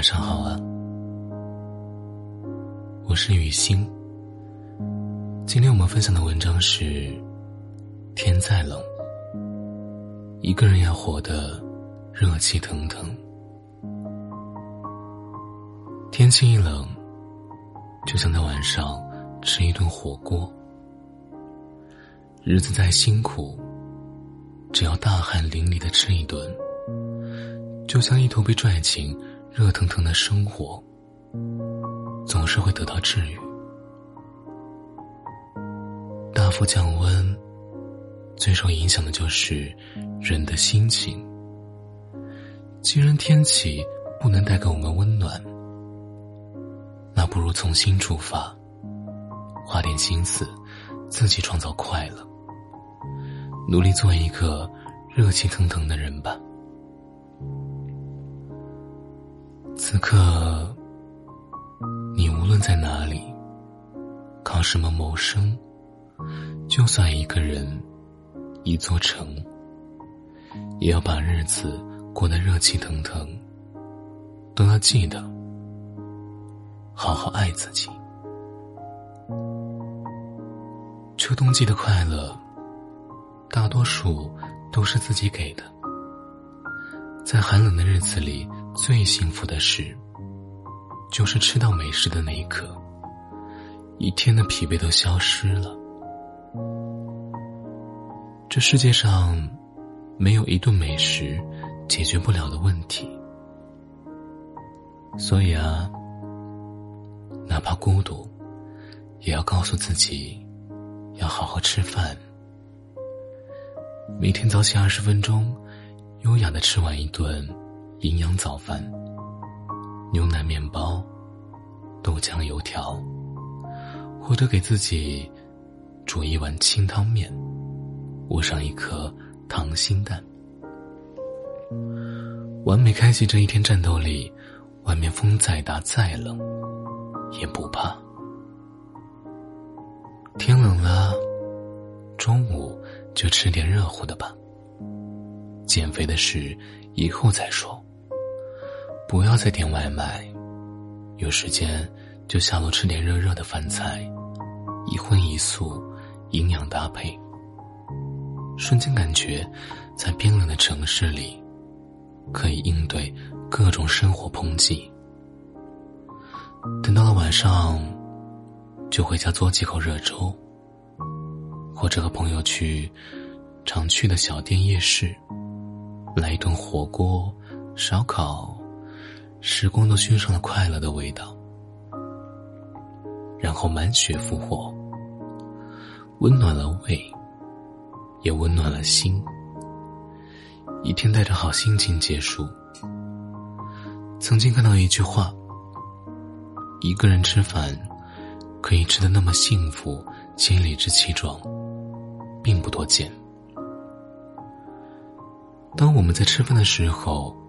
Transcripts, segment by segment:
晚上好啊，我是雨欣。今天我们分享的文章是：天再冷，一个人要活得热气腾腾。天气一冷，就想在晚上吃一顿火锅。日子再辛苦，只要大汗淋漓的吃一顿。就像一头被拽紧热腾腾的生活，总是会得到治愈。大幅降温，最受影响的就是人的心情。既然天气不能带给我们温暖，那不如从心出发，花点心思，自己创造快乐，努力做一个热气腾腾的人吧。此刻，你无论在哪里，靠什么谋生，就算一个人，一座城，也要把日子过得热气腾腾。都要记得，好好爱自己。秋冬季的快乐，大多数都是自己给的。在寒冷的日子里。最幸福的事，就是吃到美食的那一刻，一天的疲惫都消失了。这世界上，没有一顿美食解决不了的问题。所以啊，哪怕孤独，也要告诉自己，要好好吃饭。每天早起二十分钟，优雅的吃完一顿。营养早饭，牛奶面包，豆浆油条，或者给自己煮一碗清汤面，捂上一颗溏心蛋，完美开启这一天战斗力。外面风再大再冷，也不怕。天冷了，中午就吃点热乎的吧。减肥的事以后再说。不要再点外卖，有时间就下楼吃点热热的饭菜，一荤一素，营养搭配。瞬间感觉，在冰冷的城市里，可以应对各种生活抨击。等到了晚上，就回家做几口热粥，或者和朋友去常去的小店夜市，来一顿火锅、烧烤。时光都熏上了快乐的味道，然后满血复活，温暖了胃，也温暖了心。一天带着好心情结束。曾经看到一句话：一个人吃饭，可以吃的那么幸福且理直气壮，并不多见。当我们在吃饭的时候。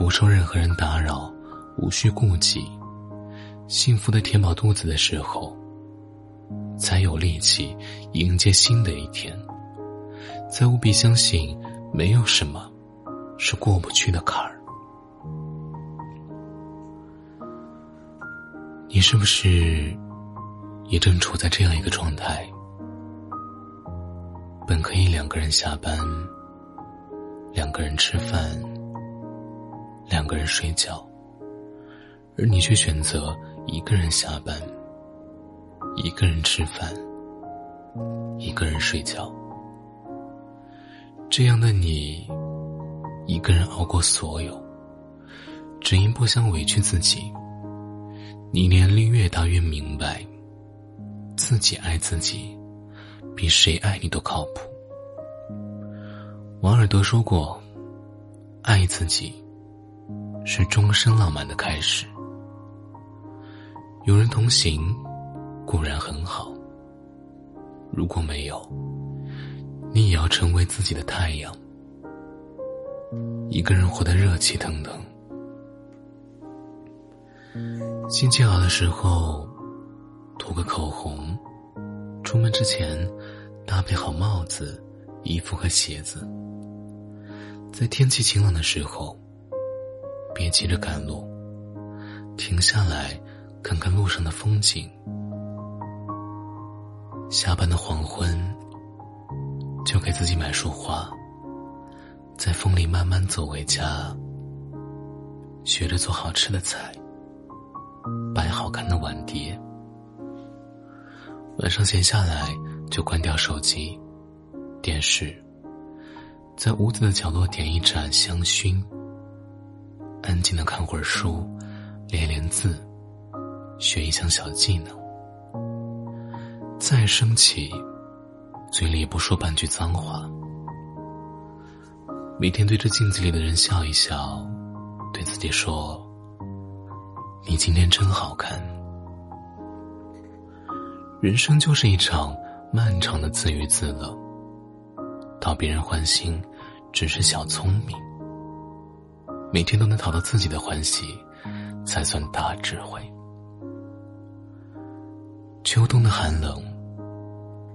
不受任何人打扰，无需顾忌，幸福的填饱肚子的时候，才有力气迎接新的一天。才务必相信，没有什么是过不去的坎儿。你是不是也正处在这样一个状态？本可以两个人下班，两个人吃饭。两个人睡觉，而你却选择一个人下班，一个人吃饭，一个人睡觉。这样的你，一个人熬过所有，只因不想委屈自己。你年龄越大，越明白，自己爱自己，比谁爱你都靠谱。王尔德说过：“爱自己。”是终身浪漫的开始。有人同行，固然很好。如果没有，你也要成为自己的太阳。一个人活得热气腾腾。心情好的时候，涂个口红，出门之前搭配好帽子、衣服和鞋子。在天气晴朗的时候。别急着赶路，停下来看看路上的风景。下班的黄昏，就给自己买束花，在风里慢慢走回家，学着做好吃的菜，摆好看的碗碟。晚上闲下来，就关掉手机、电视，在屋子的角落点一盏香薰。安静的看会儿书，练练字，学一项小技能。再生气，嘴里也不说半句脏话。每天对着镜子里的人笑一笑，对自己说：“你今天真好看。”人生就是一场漫长的自娱自乐，讨别人欢心，只是小聪明。每天都能讨到自己的欢喜，才算大智慧。秋冬的寒冷，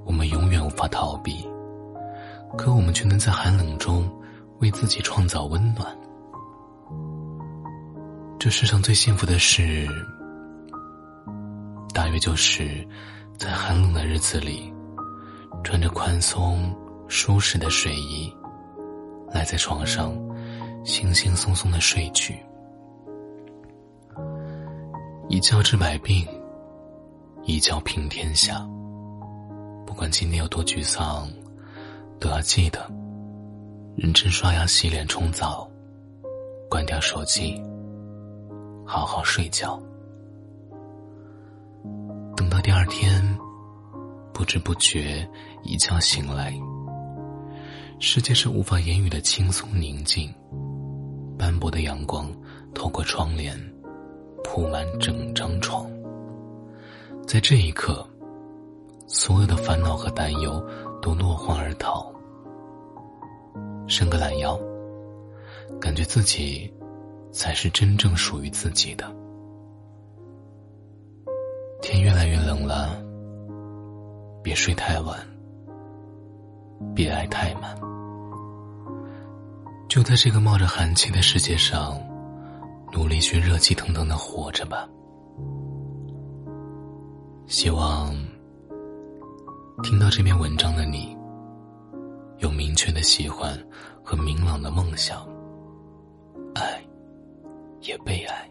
我们永远无法逃避，可我们却能在寒冷中为自己创造温暖。这世上最幸福的事，大约就是在寒冷的日子里，穿着宽松舒适的睡衣，赖在床上。轻轻松松的睡去，一觉治百病，一觉平天下。不管今天有多沮丧，都要记得认真刷牙、洗脸、冲澡，关掉手机，好好睡觉。等到第二天，不知不觉一觉醒来，世界是无法言语的轻松宁静。斑驳的阳光透过窗帘，铺满整张床。在这一刻，所有的烦恼和担忧都落荒而逃。伸个懒腰，感觉自己才是真正属于自己的。天越来越冷了，别睡太晚，别爱太满。就在这个冒着寒气的世界上，努力去热气腾腾的活着吧。希望听到这篇文章的你，有明确的喜欢和明朗的梦想，爱也被爱。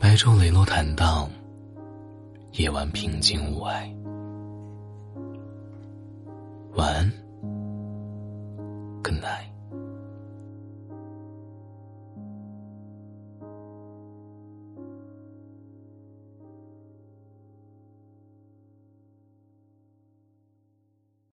白昼磊落坦荡，夜晚平静无碍。晚安，Good night。